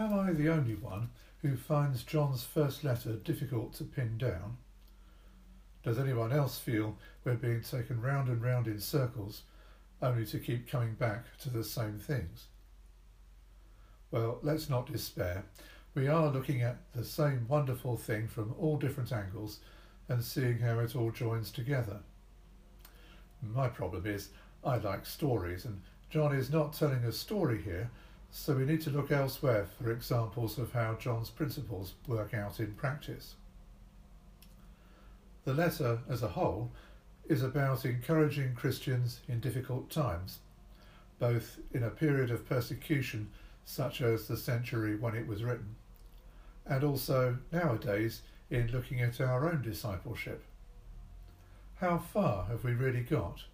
Am I the only one who finds John's first letter difficult to pin down? Does anyone else feel we're being taken round and round in circles only to keep coming back to the same things? Well, let's not despair. We are looking at the same wonderful thing from all different angles and seeing how it all joins together. My problem is I like stories, and John is not telling a story here, so we need to look elsewhere for examples of how John's principles work out in practice. The letter as a whole is about encouraging Christians in difficult times, both in a period of persecution such as the century when it was written, and also nowadays in looking at our own discipleship. How far have we really got?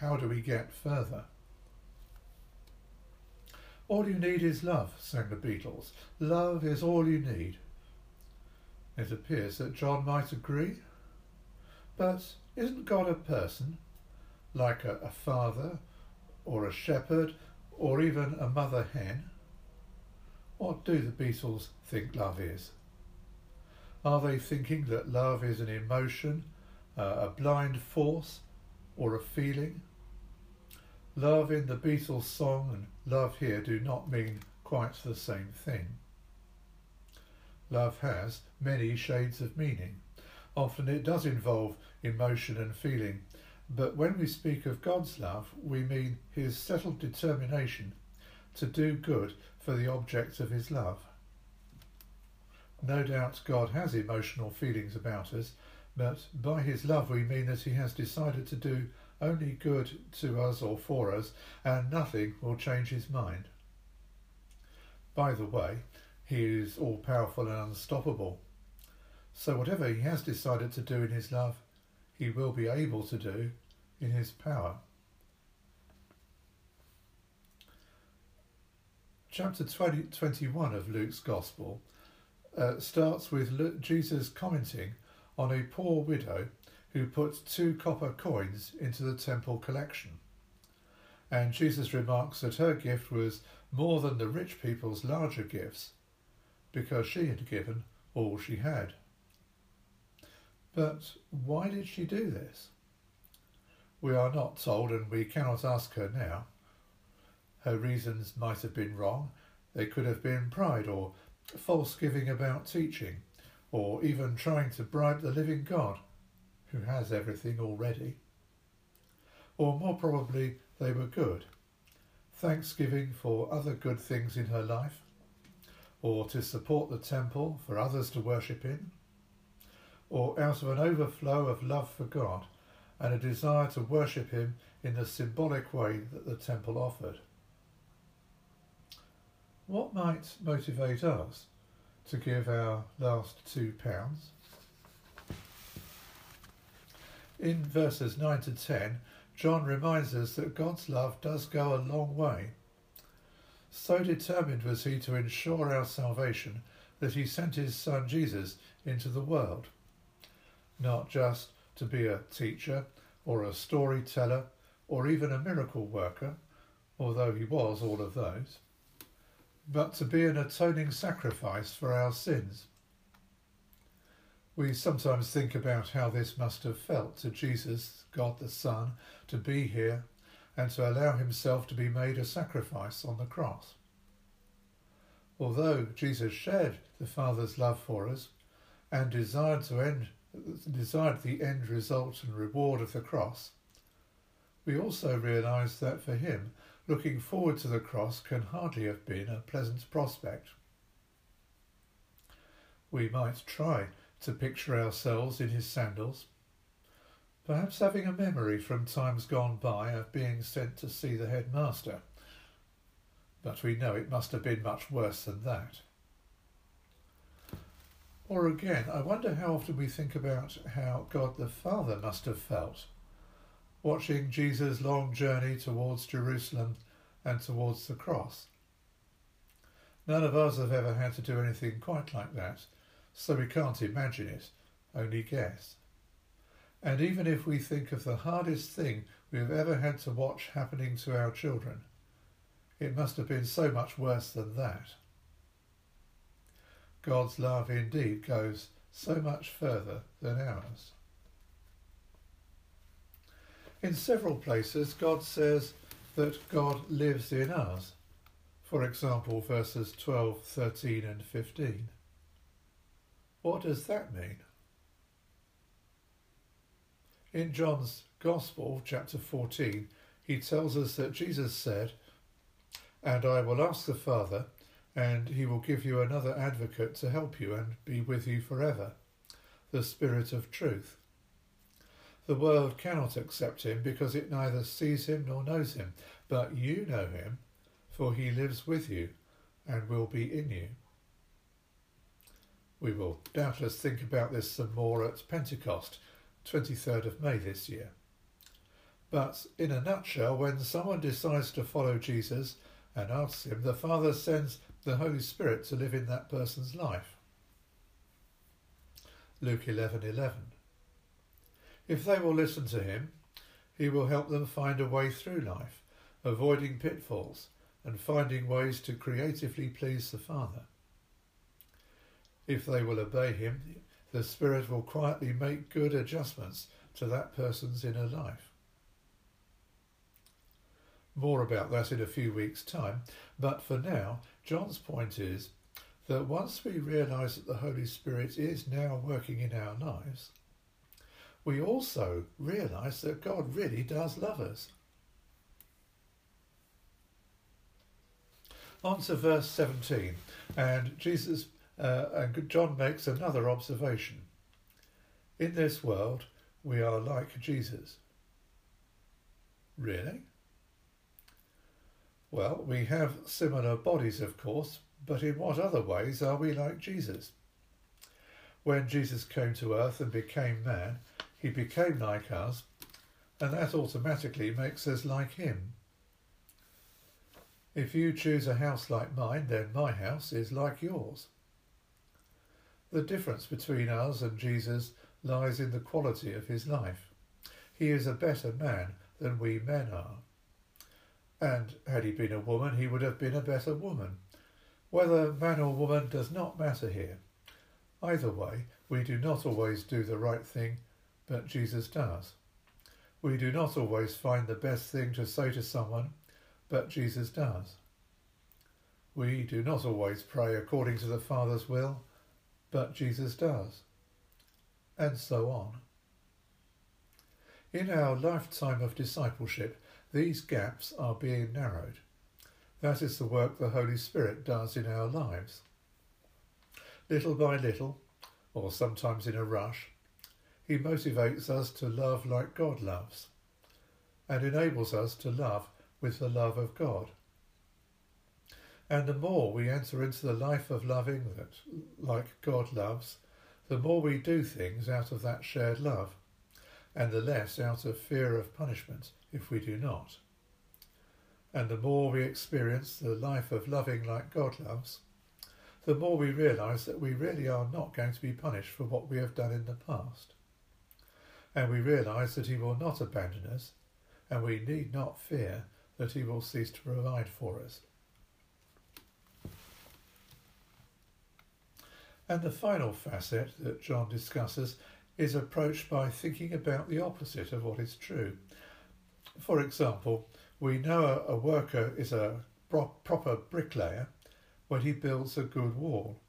How do we get further? All you need is love, sang the Beatles. Love is all you need. It appears that John might agree. But isn't God a person, like a, a father, or a shepherd, or even a mother hen? What do the Beatles think love is? Are they thinking that love is an emotion, uh, a blind force, or a feeling? Love in the Beatles song and love here do not mean quite the same thing. Love has many shades of meaning. Often it does involve emotion and feeling, but when we speak of God's love, we mean his settled determination to do good for the object of his love. No doubt God has emotional feelings about us, but by his love we mean that he has decided to do only good to us or for us, and nothing will change his mind. By the way, he is all powerful and unstoppable. So whatever he has decided to do in his love, he will be able to do in his power. Chapter 20, 21 of Luke's Gospel uh, starts with Jesus commenting on a poor widow who put two copper coins into the temple collection. And Jesus remarks that her gift was more than the rich people's larger gifts, because she had given all she had. But why did she do this? We are not told, and we cannot ask her now. Her reasons might have been wrong. They could have been pride or false giving about teaching, or even trying to bribe the living God, who has everything already. Or more probably, they were good. Thanksgiving for other good things in her life, or to support the temple for others to worship in, or out of an overflow of love for God and a desire to worship Him in the symbolic way that the temple offered. What might motivate us to give our last two pounds? In verses 9 to 10, John reminds us that God's love does go a long way. So determined was he to ensure our salvation that he sent his son Jesus into the world not just to be a teacher or a storyteller or even a miracle worker, although he was all of those, but to be an atoning sacrifice for our sins. We sometimes think about how this must have felt to Jesus, God the Son, to be here and to allow himself to be made a sacrifice on the cross. Although Jesus shared the Father's love for us and desired to end desired the end result and reward of the cross, we also realise that for him, looking forward to the cross can hardly have been a pleasant prospect. We might try to picture ourselves in his sandals, perhaps having a memory from times gone by of being sent to see the headmaster, but we know it must have been much worse than that. Or again, I wonder how often we think about how God the Father must have felt watching Jesus' long journey towards Jerusalem and towards the cross. None of us have ever had to do anything quite like that, so we can't imagine it, only guess. And even if we think of the hardest thing we have ever had to watch happening to our children, it must have been so much worse than that. God's love indeed goes so much further than ours. In several places, God says that God lives in us. For example, verses 12, 13, and 15. What does that mean? In John's Gospel, chapter 14, he tells us that Jesus said, And I will ask the Father, and he will give you another advocate to help you and be with you forever, the Spirit of truth. The world cannot accept him because it neither sees him nor knows him, but you know him, for he lives with you and will be in you. We will doubtless think about this some more at Pentecost, 23rd of May this year. But in a nutshell, when someone decides to follow Jesus and asks him, the Father sends the Holy Spirit to live in that person's life. Luke 11:11. If they will listen to him, he will help them find a way through life, avoiding pitfalls and finding ways to creatively please the Father. If they will obey him, the Spirit will quietly make good adjustments to that person's inner life. More about that in a few weeks' time, but for now, John's point is that once we realise that the Holy Spirit is now working in our lives, we also realise that God really does love us. On to verse 17, and Jesus uh, and John makes another observation. In this world, we are like Jesus. Really? Well, we have similar bodies, of course, but in what other ways are we like Jesus? When Jesus came to earth and became man, he became like us, and that automatically makes us like him. If you choose a house like mine, then my house is like yours. The difference between us and Jesus lies in the quality of his life. He is a better man than we men are. And had he been a woman, he would have been a better woman. Whether man or woman does not matter here. Either way, we do not always do the right thing, but Jesus does. We do not always find the best thing to say to someone, but Jesus does. We do not always pray according to the Father's will, but Jesus does. And so on. In our lifetime of discipleship, these gaps are being narrowed. That is the work the Holy Spirit does in our lives. Little by little, or sometimes in a rush, He motivates us to love like God loves, and enables us to love with the love of God. And the more we enter into the life of loving that, like God loves, the more we do things out of that shared love, and the less out of fear of punishment if we do not. And the more we experience the life of loving like God loves, the more we realise that we really are not going to be punished for what we have done in the past. And we realise that He will not abandon us, and we need not fear that He will cease to provide for us. And the final facet that John discusses is approached by thinking about the opposite of what is true. For example, we know a, worker is a proper bricklayer when he builds a good wall.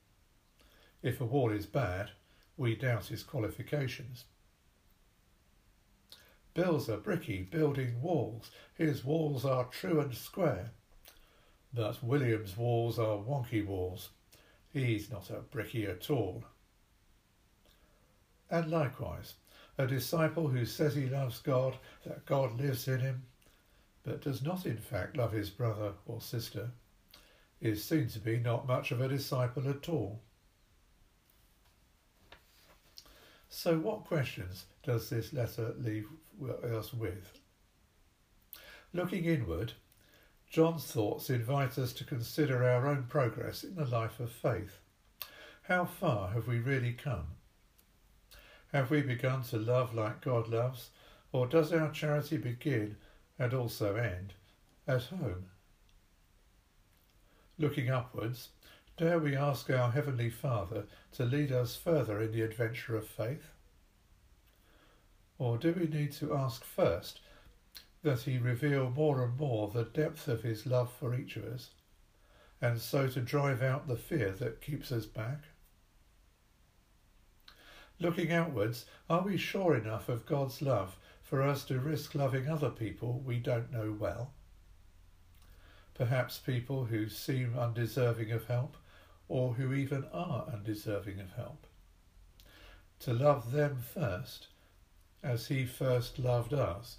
If a wall is bad, we doubt his qualifications. Bill's a bricky building walls. His walls are true and square. But William's walls are wonky walls. He's not a bricky at all. And likewise, a disciple who says he loves God, that God lives in him, but does not in fact love his brother or sister, is seen to be not much of a disciple at all. So, what questions does this letter leave us with? Looking inward, John's thoughts invite us to consider our own progress in the life of faith. How far have we really come? Have we begun to love like God loves, or does our charity begin and also end at home? Looking upwards, Dare we ask our Heavenly Father to lead us further in the adventure of faith? Or do we need to ask first that He reveal more and more the depth of His love for each of us, and so to drive out the fear that keeps us back? Looking outwards, are we sure enough of God's love for us to risk loving other people we don't know well? Perhaps people who seem undeserving of help, or who even are undeserving of help. To love them first, as He first loved us.